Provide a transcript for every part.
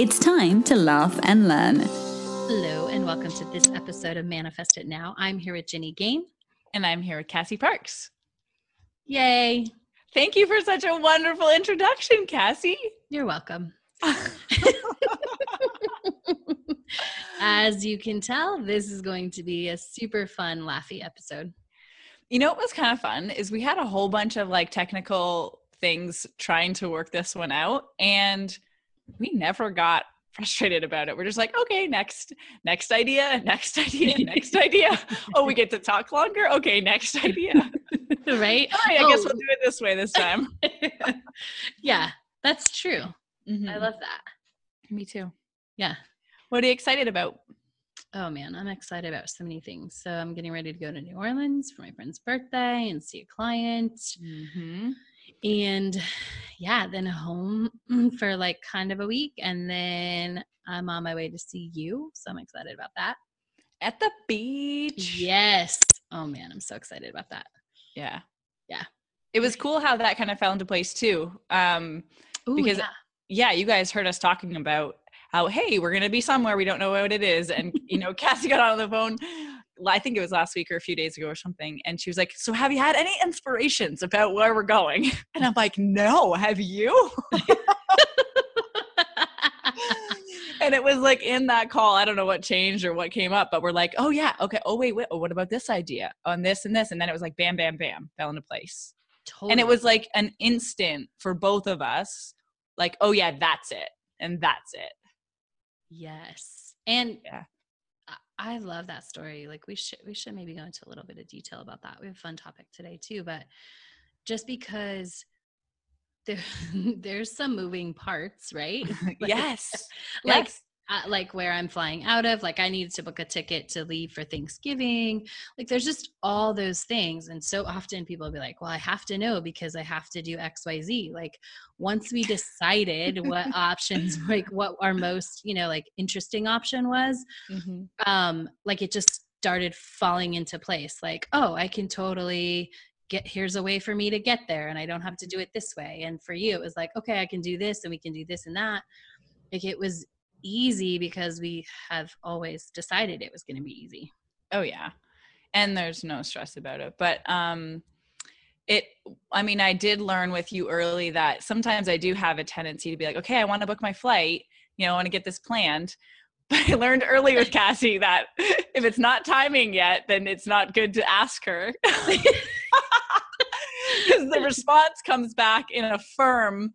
It's time to laugh and learn. Hello, and welcome to this episode of Manifest It Now. I'm here with Ginny Gain. And I'm here with Cassie Parks. Yay. Thank you for such a wonderful introduction, Cassie. You're welcome. As you can tell, this is going to be a super fun, laughy episode. You know what was kind of fun is we had a whole bunch of like technical things trying to work this one out and we never got frustrated about it. We're just like, okay, next, next idea, next idea, next idea. Oh, we get to talk longer. Okay, next idea. right? All right, I oh. guess we'll do it this way this time. yeah, that's true. Mm-hmm. I love that. Me too. Yeah. What are you excited about? Oh man, I'm excited about so many things. So I'm getting ready to go to New Orleans for my friend's birthday and see a client. Mm-hmm. And yeah, then home for like kind of a week. And then I'm on my way to see you. So I'm excited about that. At the beach. Yes. Oh man, I'm so excited about that. Yeah. Yeah. It was cool how that kind of fell into place too. Um, Ooh, because yeah yeah, you guys heard us talking about how, hey, we're going to be somewhere. We don't know what it is. And, you know, Cassie got on the phone, I think it was last week or a few days ago or something. And she was like, so have you had any inspirations about where we're going? And I'm like, no, have you? and it was like in that call, I don't know what changed or what came up, but we're like, oh yeah, okay. Oh wait, wait. Oh, what about this idea on this and this? And then it was like, bam, bam, bam, fell into place. Totally. And it was like an instant for both of us like oh yeah that's it and that's it yes and yeah I love that story. Like we should we should maybe go into a little bit of detail about that. We have a fun topic today too, but just because there there's some moving parts, right? like, yes. Like yes uh, like where I'm flying out of. Like I needed to book a ticket to leave for Thanksgiving. Like there's just all those things. And so often people will be like, well, I have to know because I have to do XYZ. Like once we decided what options, like what our most, you know, like interesting option was, mm-hmm. um, like it just started falling into place. Like, oh, I can totally get here's a way for me to get there and I don't have to do it this way. And for you, it was like, okay, I can do this and we can do this and that. Like it was easy because we have always decided it was going to be easy. Oh yeah. And there's no stress about it. But um it I mean I did learn with you early that sometimes I do have a tendency to be like, okay, I want to book my flight, you know, I want to get this planned. But I learned early with Cassie that if it's not timing yet, then it's not good to ask her. Because the response comes back in a firm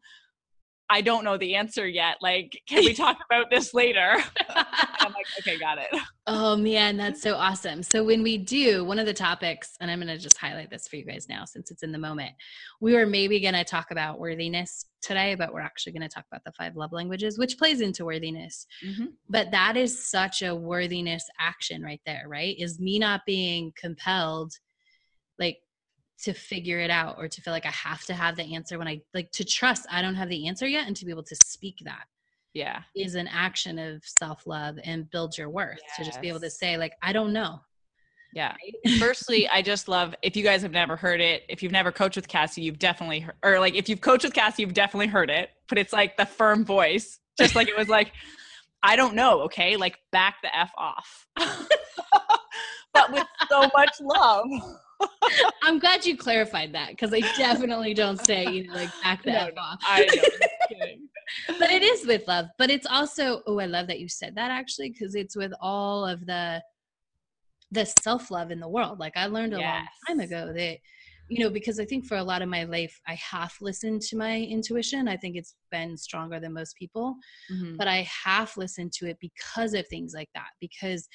I don't know the answer yet. Like, can we talk about this later? I'm like, okay, got it. Oh man, that's so awesome. So when we do one of the topics, and I'm gonna just highlight this for you guys now since it's in the moment. We were maybe gonna talk about worthiness today, but we're actually gonna talk about the five love languages, which plays into worthiness. Mm-hmm. But that is such a worthiness action right there, right? Is me not being compelled like to figure it out or to feel like I have to have the answer when I like to trust I don't have the answer yet and to be able to speak that. Yeah. Is an action of self-love and build your worth yes. to just be able to say like I don't know. Yeah. Right? Firstly, I just love if you guys have never heard it, if you've never coached with Cassie, you've definitely heard, or like if you've coached with Cassie, you've definitely heard it, but it's like the firm voice, just like it was like I don't know, okay? Like back the F off. but with so much love. I'm glad you clarified that because I definitely don't say you know like back the no, off. I know. but it is with love. But it's also oh I love that you said that actually because it's with all of the the self love in the world. Like I learned a yes. long time ago that you know because I think for a lot of my life I half listened to my intuition. I think it's been stronger than most people, mm-hmm. but I half listened to it because of things like that because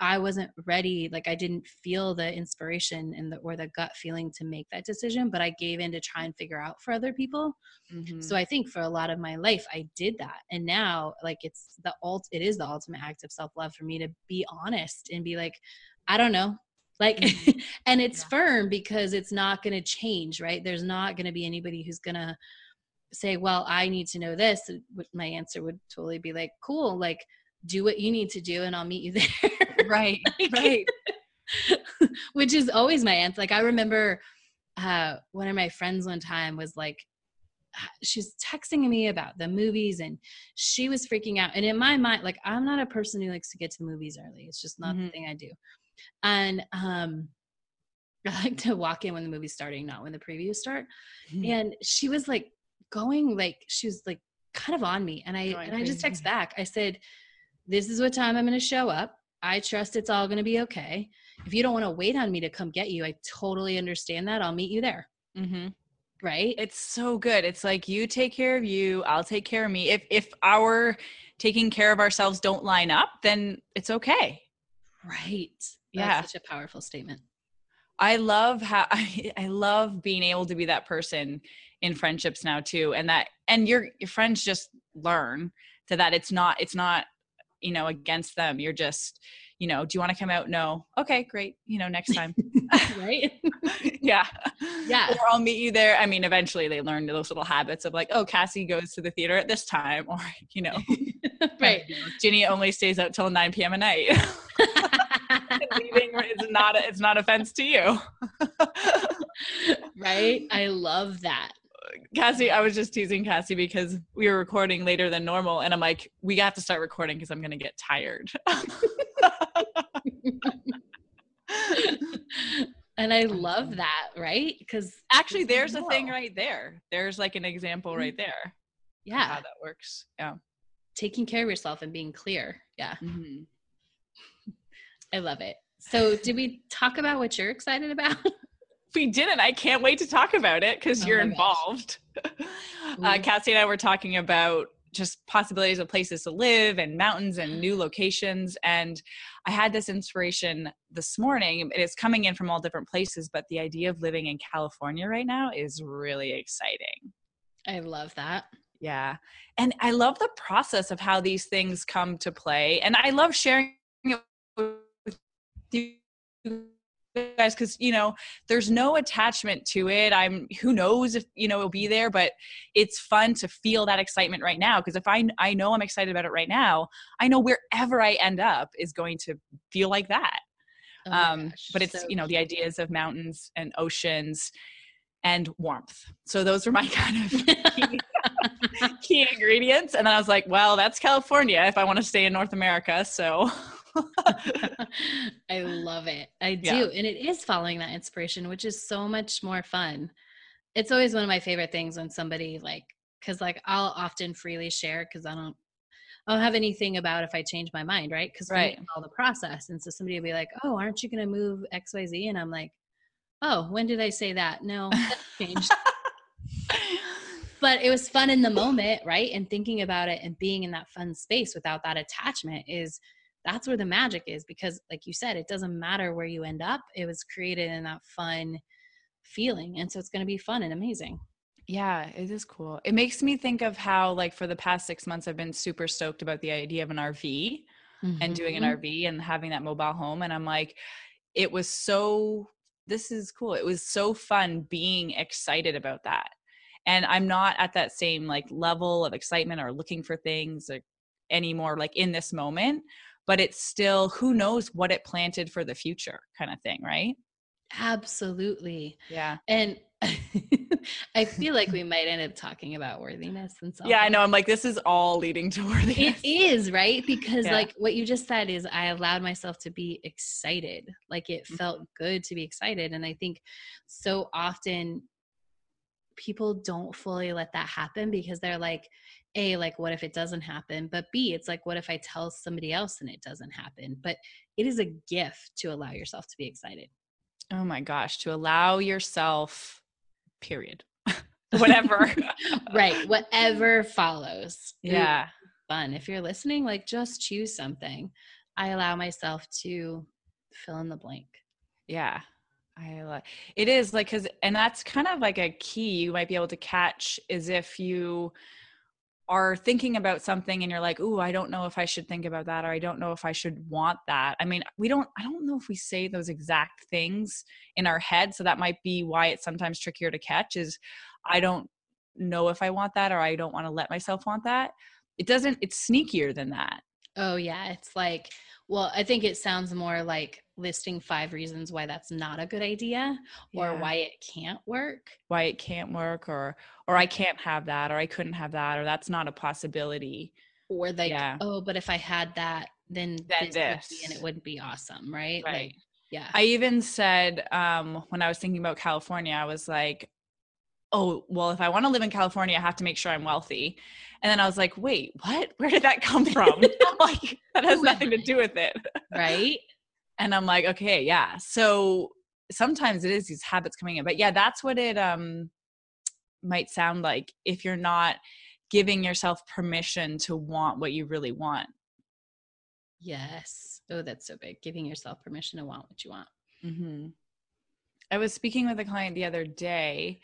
I wasn't ready. Like I didn't feel the inspiration and the or the gut feeling to make that decision, but I gave in to try and figure out for other people. Mhm. So I think for a lot of my life, I did that, and now like it's the ult. It is the ultimate act of self love for me to be honest and be like, I don't know. Like, and it's Yeah. firm because it's not going to change, right? There's not going to be anybody who's going to say, well, I need to know this. My answer would totally be like, cool, like, do what you need to do and I'll meet you there. right, Like, right. which is always my answer. Like I remember uh, one of my friends one time was like, she was texting me about the movies and she was freaking out. And in my mind, like I'm not a person who likes to get to movies early. It's just not the Mhm. thing I do. And um, I like to walk in when the movie's starting, not when the previews start. Mhm. And she was like going like she was like kind of on me. And I Going and I just text back. I said, This is what time I'm gonna show up. I trust it's all gonna be okay. If you don't want to wait on me to come get you, I totally understand that. I'll meet you there. Mhm. Right. It's so good. It's like you take care of you, I'll take care of me. If if our taking care of ourselves don't line up, then it's okay. right. Yeah. That's such a powerful statement. I love how I, I love being able to be that person in friendships now too. And that and your your friends just learn to that it's not it's not, you know, against them. You're just, you know, do you want to come out? No. Okay, great. You know, next time. right. yeah. Yeah. Or I'll meet you there. I mean, eventually they learn those little habits of like, oh, Cassie goes to the theater at this time, or you know, right. Ginny only stays out till 9 p.m. at night. Leaving is not a, it's not offense to you. right. I love that. Cassie, I was just teasing Cassie because we were recording later than normal, and I'm like, we have to start recording because I'm gonna get tired. and I love that, right? Because Actually, there's a thing right there. There's like an example right there. Yeah. how that works. Yeah. Taking care of yourself and being clear. Yeah. Mhm. I love it. So, did we talk about what you're excited about? We didn't. I can't wait to talk about it because Oh you're involved. uh, Cassie and I were talking about just possibilities of places to live and mountains and new locations. And I had this inspiration this morning. It's coming in from all different places, but the idea of living in California right now is really exciting. I love that. Yeah. And I love the process of how these things come to play. And I love sharing it with you guys because, you know, there's no attachment to it. I'm, who knows if, you know, it'll be there, but it's fun to feel that excitement right now. Because if I, I know I'm excited about it right now, I know wherever I end up is going to feel like that. Oh um, gosh, but it's, so you know, the ideas of mountains and oceans and warmth. So those are my kind of key, key ingredients. And then I was like, well, that's California if I want to stay in North America. So I love it. I do. Yeah. And it is following that inspiration, which is so much more fun. It's always one of my favorite things when somebody like cuz like I'll often freely share cuz I don't I don't have anything about if I change my mind, right? Cuz Right. all the process. And so somebody will be like, "Oh, aren't you going to move XYZ?" And I'm like, "Oh, when did I say that?" No, that changed. but it was fun in the moment, right? And thinking about it and being in that fun space without that attachment is that's where the magic is because like you said, it doesn't matter where you end up. It was created in that fun feeling. And so it's going to be fun and amazing. yeah, it is cool. It makes me think of how, like, for the past six months, I've been super stoked about the idea of an RV and doing an Mhm. RV and having that mobile home. And I'm like, it was so, this is cool. It was so fun being excited about that. And I'm not at that same like level of excitement or looking for things like, anymore, like in this moment, but it's still, who knows what it planted for the future kind of thing, right? Absolutely. Yeah. And I feel like we might end up talking about worthiness and stuff. Yeah, I know. I'm like, this is all leading toward It this. is, right? Because Yeah. like what you just said is I allowed myself to be excited. Like it mm-hmm. felt good to be excited. And I think so often people don't fully let that happen because they're like, A, like what if it doesn't happen? But B, it's like what if I tell somebody else and it doesn't happen? But it is a gift to allow yourself to be excited. Oh my gosh, to allow yourself, period. Whatever. right. Whatever follows. Ooh, yeah. fun. If you're listening, like just choose something. I allow myself to fill in the blank. Yeah. I like it is like cuz and that's kind of like a key you might be able to catch is if you are thinking about something and you're like, "Ooh, I don't know if I should think about that or I don't know if I should want that." I mean, we don't I don't know if we say those exact things in our head, so that might be why it's sometimes trickier to catch is I don't know if I want that or I don't want to let myself want that. It doesn't it's sneakier than that. Oh yeah, it's like well, I think it sounds more like listing five reasons why that's not a good idea or Yeah. why it can't work. Why it can't work or or I can't have that or I couldn't have that or that's not a possibility. Or like, Yeah. oh, but if I had that, then, Then this, would be, and it would be awesome, right? Right. Like, yeah. I even said um, when I was thinking about California, I was like, oh, well, if I want to live in California, I have to make sure I'm wealthy. And then I was like, wait, what? Where did that come from? like, that has Who nothing to do with it. right? And I'm like, okay, yeah. So sometimes it is these habits coming in. But yeah, that's what it um might sound like if you're not giving yourself permission to want what you really want. Yes. Oh, that's so big. Giving yourself permission to want what you want. mm-hmm. I was speaking with a client the other day,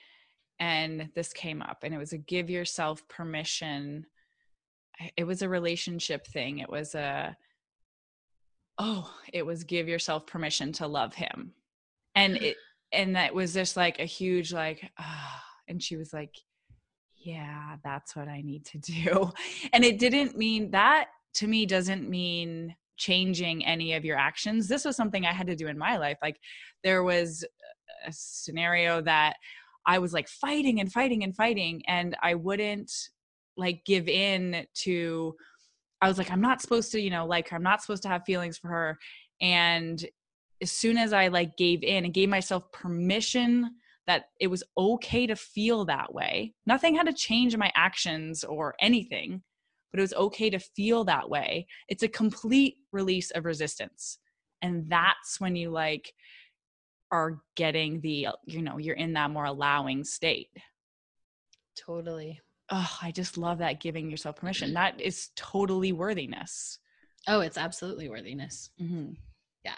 and this came up, and it was a give yourself permission. It was a relationship thing. It was a, oh, it was give yourself permission to love him, and it, and that was just like a huge like, ah, and she was like, yeah, that's what I need to do, and it didn't mean that to me doesn't mean changing any of your actions. This was something I had to do in my life. Like there was a scenario that I was like fighting and fighting and fighting, and I wouldn't like give in to. I was like, I'm not supposed to, you know, like her. I'm not supposed to have feelings for her. And as soon as I like gave in and gave myself permission that it was okay to feel that way, nothing had to change my actions or anything, but it was okay to feel that way. It's a complete release of resistance. And that's when you like are getting the you know you're in that more allowing state Totally. Oh i just love that giving yourself permission that is totally worthiness Oh, it's absolutely worthiness. mm-hmm. Yeah.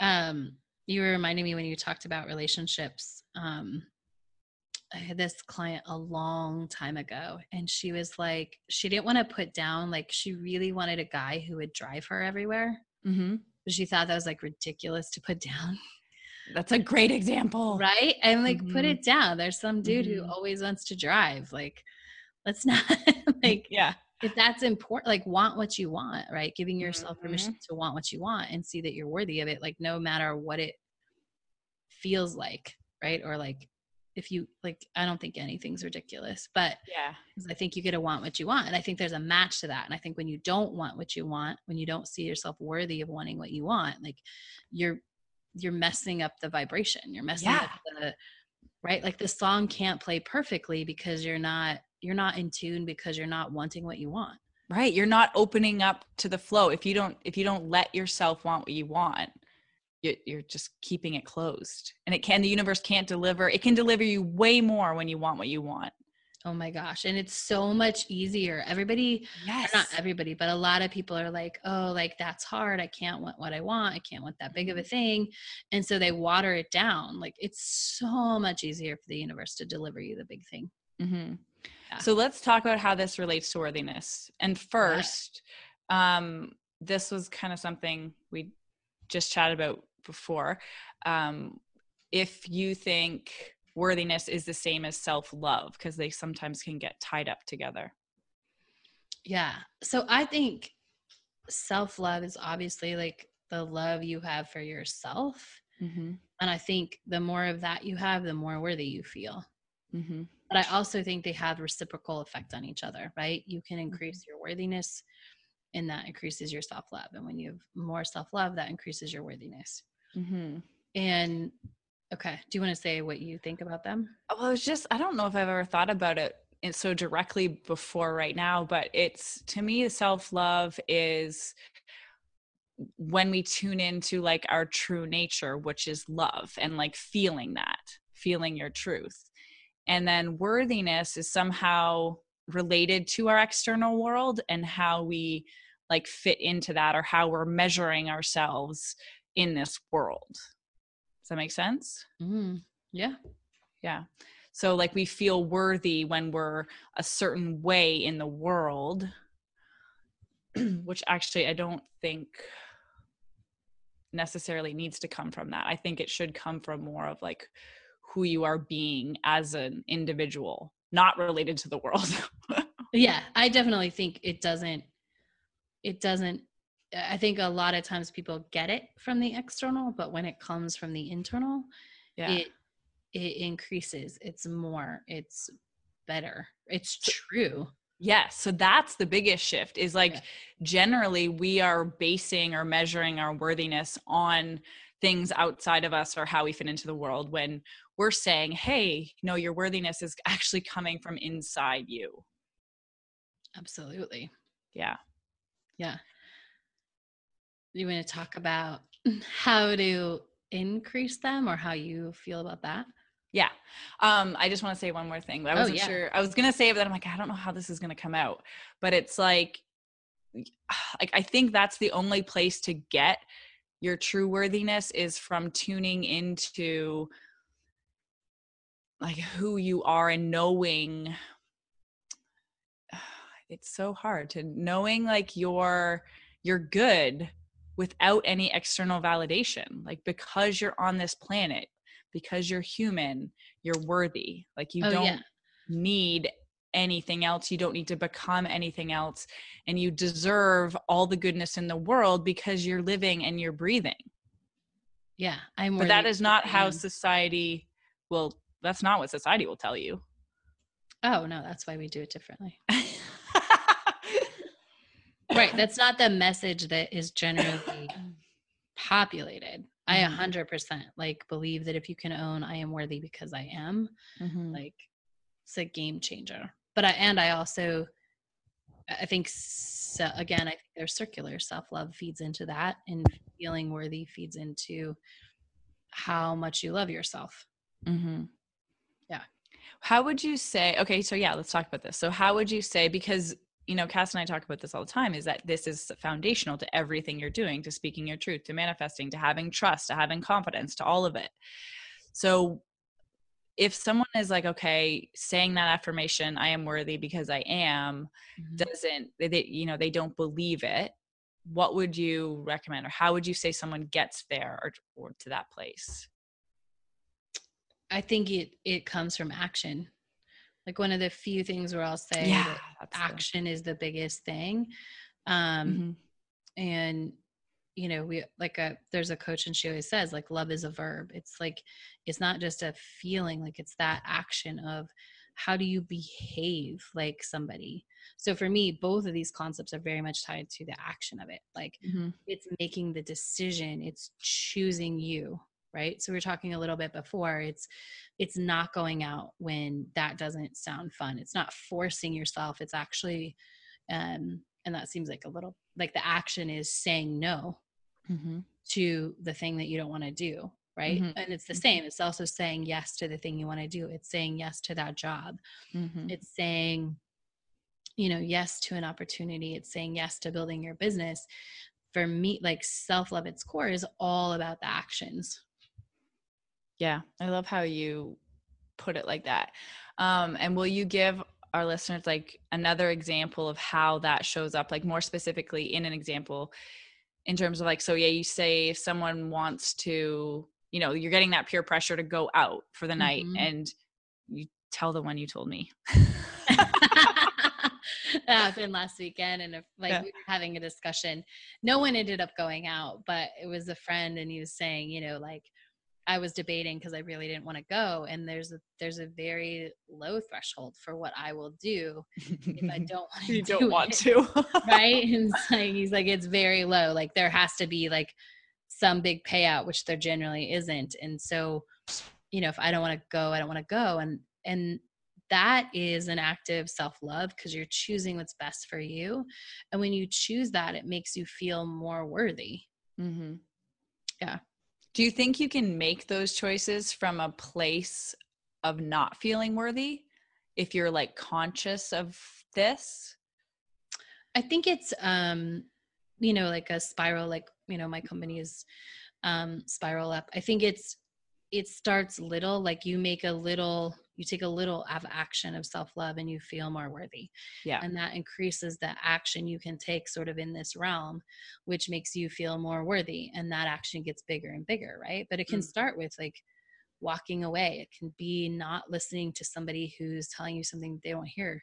Um, you were reminding me when you talked about relationships. Um, I had this client a long time ago, and she was like, she didn't want to put down, like, she really wanted a guy who would drive her everywhere. Mm-hmm. But she thought that was like ridiculous to put down. that's a great example Right. And like, put Mhm. it down. There's some dude who always wants to drive. Like, let's not, like, yeah. if that's important like want what you want right? Giving yourself permission mm-hmm. to want what you want and see that you're worthy of it like no matter what it feels like right? Or like if you like i don't think anything's ridiculous but yeah. i think you get to want what you want and i think there's a match to that and i think when you don't want what you want when you don't see yourself worthy of wanting what you want like you're you're messing up the vibration you're messing up the right? Like the song can't play perfectly because you're not you're not in tune because you're not wanting what you want. Right you're not opening up to the flow. If you don't if you don't let yourself want what you want you- you're just keeping it closed. And it can the universe can't deliver it can deliver you way more when you want what you want. Oh my gosh and it's so much easier. Everybody yes not everybody but a lot of people are like oh like that's hard i can't want what i want i can't want that big of a thing. And so they water it down. Like it's so much easier for the universe to deliver you the big thing. Hmm Yeah. So let's talk about how this relates to worthiness. And first, um, this was kind of something we just chatted about before. Um, if you think worthiness is the same as self love, because they sometimes can get tied up together. yeah so i think self-love is obviously like the love you have for yourself Mm-hmm. and i think the more of that you have the more worthy you feel Mm-hmm. But I also think they have reciprocal effect on each other, right? You can increase your worthiness and that increases your self-love. And when you have more self-love, that increases your worthiness. Mm-hmm. And okay, do you want to say what you think about them? Well, it's just I don't know if I've ever thought about it so directly before right now, but it's to me self love is when we tune into like our true nature, which is love, and like feeling that, feeling your truth, and then worthiness is somehow related to our external world and how we like fit into that or how we're measuring ourselves in this world. Does that make sense? Mm, yeah. Yeah. So like we feel worthy when we're a certain way in the world which actually i don't think necessarily needs to come from that. I think it should come from more of like who you are being as an individual not related to the world yeah i definitely think it doesn't it doesn't i think a lot of times people get it from the external but when it comes from the internal yeah. it it increases it's more it's better it's true yes so that's the biggest shift is like yeah. generally we are basing or measuring our worthiness on things outside of us or how we fit into the world when we're saying hey no your worthiness is actually coming from inside you absolutely yeah yeah you want to talk about how to increase them or how you feel about that yeah. Um, I just want to say one more thing. I oh, wasn't oh, yeah. sure. I was gonna say it, but I'm like, I don't know how this is gonna come out. But it's like like I think that's the only place to get your true worthiness is from tuning into like who you are and knowing it's so hard to knowing like you're you're good without any external validation like because you're on this planet because you're human, you're worthy. Like you oh, don't yeah. need anything else. You don't need to become anything else. And you deserve all the goodness in the world because you're living and you're breathing. Yeah. I'm But that is not how society will that's not what society will tell you. Oh no, that's why we do it differently. right. That's not the message that is generally populated. I 100% mm-hmm. like believe that if you can own I am worthy because I am, mm-hmm. like it's a game changer. But I and I also I think so, again I think they're circular. Self-love feeds into that and feeling worthy feeds into how much you love yourself. Mm-hmm. Yeah. How would you say okay, so yeah, let's talk about this. So how would you say because you know, Cass and I talk about this all the time is that this is foundational to everything you're doing, to speaking your truth, to manifesting, to having trust, to having confidence, to all of it. So if someone is like, okay, saying that affirmation, I am worthy because I am, mm-hmm. doesn't, they, you know, they don't believe it, what would you recommend or how would you say someone gets there or, or to that place? I think it, it comes from action like one of the few things where I'll say yeah, action the... is the biggest thing. Um, mm-hmm. and you know, we like a there's a coach and she always says like love is a verb. It's like it's not just a feeling, like it's that action of how do you behave like somebody. So for me both of these concepts are very much tied to the action of it. Like mm-hmm. it's making the decision. It's choosing you right? So we are talking a little bit before it's it's not going out when that doesn't sound fun. It's not forcing yourself. It's actually um and that seems like a little like the action is saying no mm-hmm. to the thing that you don't want to do right mm-hmm. and it's the mm-hmm. same it's also saying yes to the thing you want to do it's saying yes to that job mm-hmm. it's saying you know yes to an opportunity it's saying yes to building your business for me like self love its core is all about the actions yeah, I love how you put it like that. Um, and will you give our listeners like another example of how that shows up, like more specifically in an example in terms of like, so yeah, you say if someone wants to, you know, you're getting that peer pressure to go out for the night mm-hmm. and you tell the one you told me. that happened last weekend and if, like yeah. we were having a discussion no one ended up going out but it was a friend and he was saying you know like I was debating because I really didn't want to go. And there's a there's a very low threshold for what I will do if I don't want to. you don't want to, right? And like, he's like, it's very low. Like there has to be like some big payout, which there generally isn't. And so, you know, if I don't want to go, I don't want to go. And and that is an active self love because you're choosing what's best for you. And when you choose that, it makes you feel more worthy. Mm-hmm. Yeah. Do you think you can make those choices from a place of not feeling worthy if you're like conscious of this? I think it's um you know like a spiral like you know my company is um spiral up i think it's it starts little like you make a little you take a little of action of self-love and you feel more worthy. Yeah. And that increases the action you can take sort of in this realm which makes you feel more worthy and that action gets bigger and bigger right? But it can Mm. start with like walking away. It can be not listening to somebody who's telling you something they don't hear.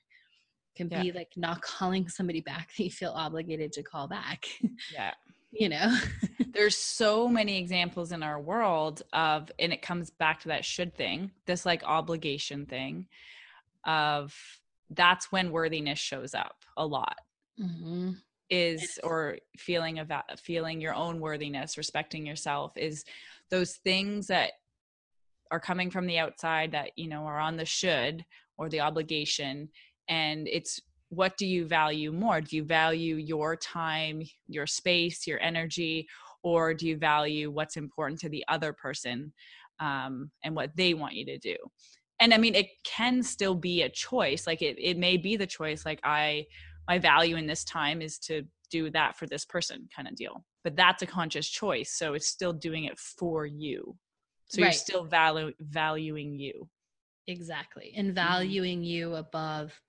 It can Yeah. be like not calling somebody back that you feel obligated to call back. Yeah you know? There's so many examples in our world of and it comes back to that should thing this like obligation thing of that's when worthiness shows up a lot hmm is or feeling of that feeling your own worthiness respecting yourself is those things that are coming from the outside that you know are on the should or the obligation and it's what do you value more? Do you value your time your space your energy or do you value what's important to the other person um, and what they want you to do? And i mean it can still be a choice like it, it may be the choice like i my value in this time is to do that for this person kind of deal but that's a conscious choice so it's still doing it for you. So you're still value, valuing you. Exactly and Mm-hmm. valuing you above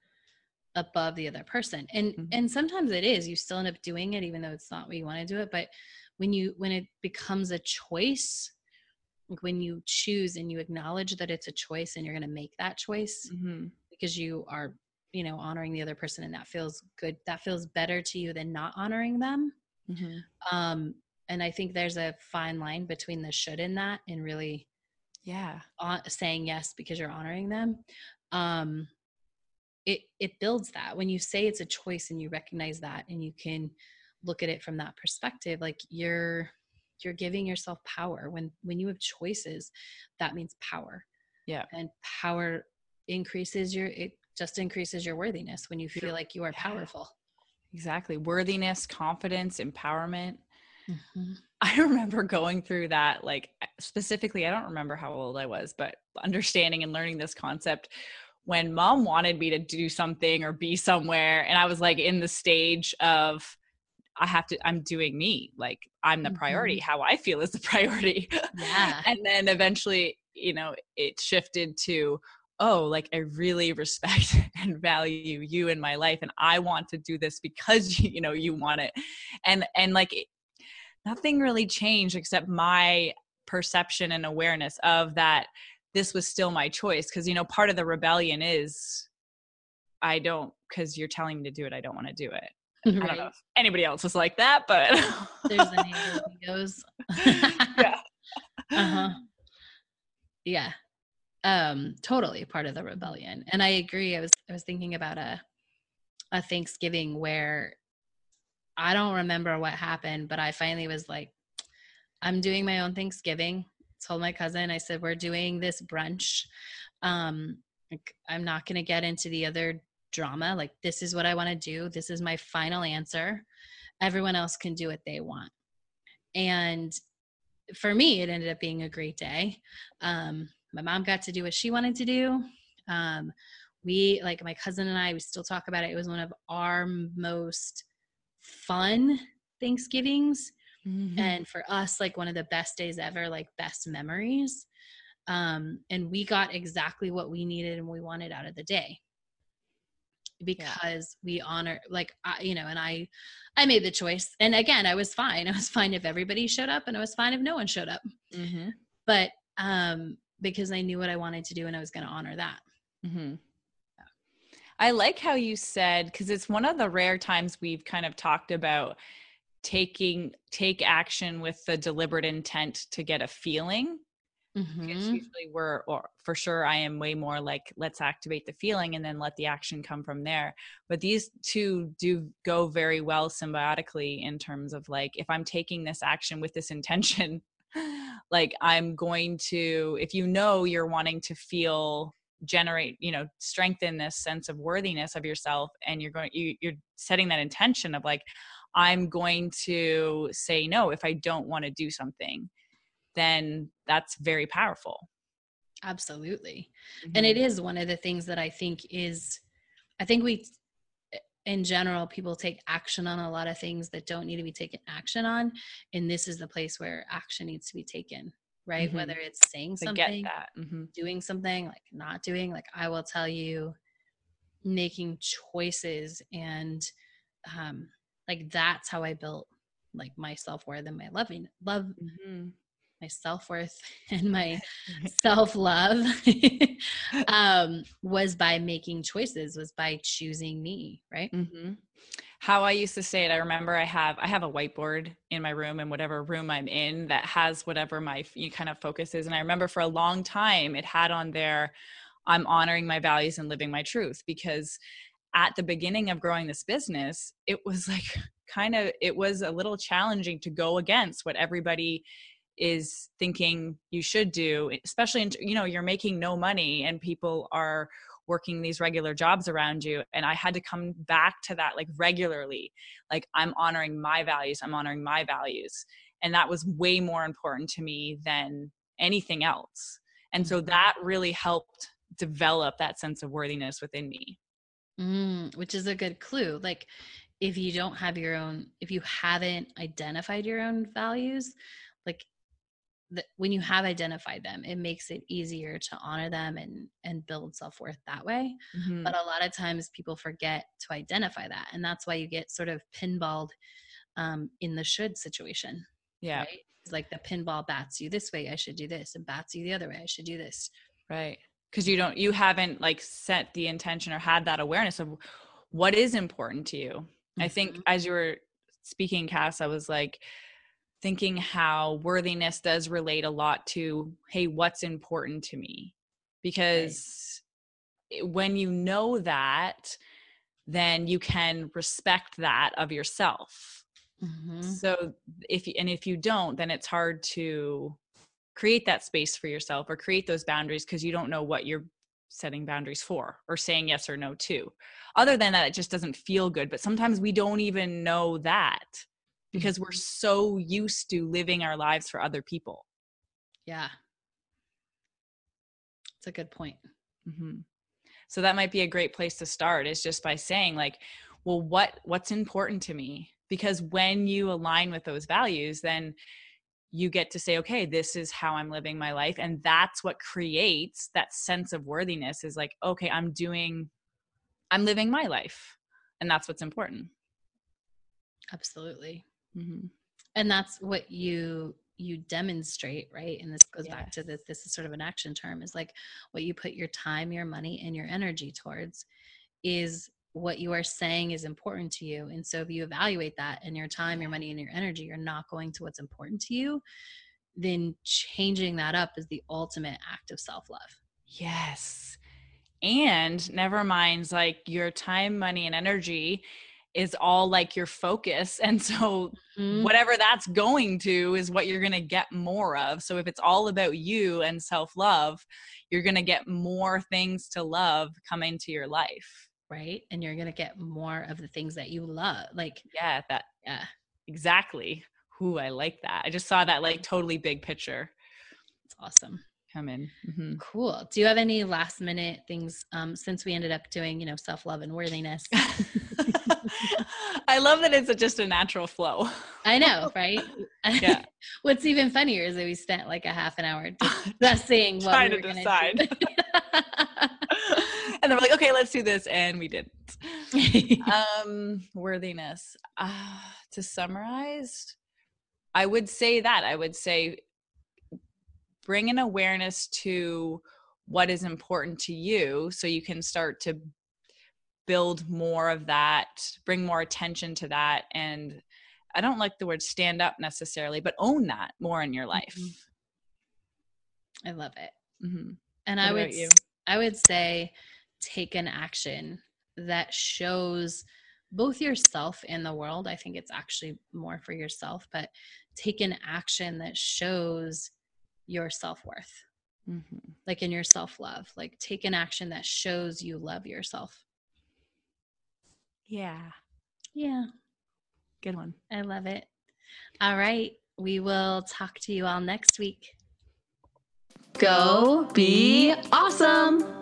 above the other person and Mhm. and sometimes it is you still end up doing it even though it's not what you want to do it but when you when it becomes a choice like when you choose and you acknowledge that it's a choice and you're going to make that choice mm-hmm. because you are you know honoring the other person and that feels good that feels better to you than not honoring them Mm-hmm. um and i think there's a fine line between the should and that and really yeah on, saying yes because you're honoring them um it it builds that. When you say it's a choice and you recognize that and you can look at it from that perspective like you're you're giving yourself power. When when you have choices that means power. Yeah. and power increases your it just increases your worthiness when you feel like you are Yeah. powerful. Exactly. Worthiness confidence empowerment. Mhm. I remember going through that, like specifically, I don't remember how old I was, but understanding and learning this concept when mom wanted me to do something or be somewhere. And I was like in the stage of, I have to, I'm doing me. Like I'm the priority. Mm-hmm. How I feel is the priority. Yeah. and then eventually, you know, it shifted to, oh, like I really respect and value you in my life. And I want to do this because, you know, you want it. And, and like, it- nothing really changed except my perception and awareness of that this was still my choice because you know part of the rebellion is i don't because you're telling me to do it i don't want to do it. I don't know if anybody else was like that but There's the neighbor goes. yeah. Uh-huh. Yeah. Um totally part of the rebellion and i agree i was i was thinking about a a thanksgiving where i don't remember what happened but i finally was like i'm doing my own thanksgiving told my cousin i said we're doing this brunch um like, i'm not going to get into the other drama like this is what i want to do this is my final answer. Everyone else can do what they want. And for me it ended up being a great day. Um, my mom got to do what she wanted to do. Um, we like my cousin and i we still talk about it. It was one of our most fun thanksgivings Mm-hmm. and for us like one of the best days ever like best memories um, and we got exactly what we needed and we wanted out of the day because we honor like I, you know and i i made the choice and again i was fine i was fine if everybody showed up and i was fine if no one showed up mm-hmm. but um because i knew what i wanted to do and i was going to honor that Mm-hmm. I like how you said because it's one of the rare times we've kind of talked about taking take action with the deliberate intent to get a feeling because Mhm. usually we're or for sure i am way more like let's activate the feeling and then let the action come from there but these two do go very well symbiotically in terms of like if i'm taking this action with this intention like i'm going to if you know you're wanting to feel generate you know strengthen this sense of worthiness of yourself and you're going you, you're setting that intention of like i'm going to say no if i don't want to do something then that's very powerful absolutely and it is one of the things that i think is i think we in general, people take action on a lot of things that don't need to be taken action on. And this is the place where action needs to be taken, right? Mhm. Whether it's saying something, get that. hmm doing something, like not doing, like I will tell you, making choices and um like that's how I built like my self-worth and my loving love hmm my self-worth and my self-love um was by making choices was by choosing me right? Hmm How I used to say it, I remember I have I have a whiteboard in my room and whatever room I'm in that has whatever my you kind of focus is, and I remember for a long time it had on there, I'm honoring my values and living my truth because at the beginning of growing this business, it was like kind of it was a little challenging to go against what everybody is thinking you should do especially in you know you're making no money and people are working these regular jobs around you and i had to come back to that like regularly. Like i'm honoring my values i'm honoring my values and that was way more important to me than anything else. And so mm-hmm. that really helped develop that sense of worthiness within me mm, which is a good clue like if you don't have your own if you haven't identified your own values like the, when you have identified them it makes it easier to honor them and and build self-worth that way. Mhm. but a lot of times people forget to identify that and that's why you get sort of pinballed um, in the should situation yeah. right? It's like the pinball bats you this way i should do this and bats you the other way i should do this. Right because you don't you haven't like set the intention or had that awareness of what is important to you i think Mhm. as you were speaking cass i was like thinking how worthiness does relate a lot to hey what's important to me because it- when you know that then you can respect that of yourself Mhm. so if and if you don't then it's hard to create that space for yourself or create those boundaries because you don't know what you're setting boundaries for or saying yes or no to. Other than that it just doesn't feel good but sometimes we don't even know that because we're so used to living our lives for other people. Yeah. It's a good point. Hmm so that might be a great place to start is just by saying like well what what's important to me? Because when you align with those values then you get to say okay this is how i'm living my life and that's what creates that sense of worthiness is like okay i'm doing i'm living my life and that's what's important. Absolutely. Hmm and that's what you you demonstrate right? And this goes back to this this is sort of an action term is like what you put your time your money and your energy towards is what you are saying is important to you and so if you evaluate that and your time your money and your energy are not going to what's important to you then changing that up is the ultimate act of self-love yes and never mind like your time money and energy is all like your focus and so Mhm. whatever that's going to is what you're going to get more of. So if it's all about you and self love, you're going to get more things to love come into your life. Right and you're going to get more of the things that you love like Yeah, that yeah exactly. Who I like that. I just saw that like totally big picture it's awesome come in. Mhm. Cool. Do you have any last minute things um, since we ended up doing, you know, self love and worthiness? I love that it's a, just a natural flow. I know, right? Yeah. What's even funnier is that we spent like a half an hour discussing what we to were gonna decide. And then we're like, okay, let's do this, and we didn't. um worthiness uh to summarize i would say that i would say bring an awareness to what is important to you so you can start to build more of that bring more attention to that and i don't like the word stand up necessarily but own that more in your life Mhm. I love it. Mhm. And What I would you? I would say take an action that shows both yourself and the world. I think it's actually more for yourself, but take an action that shows your self-worth. Mhm. like in your self love. Like take an action that shows you love yourself. yeah Yeah, good one I love it. All right. We will talk to you all next week. Go be awesome!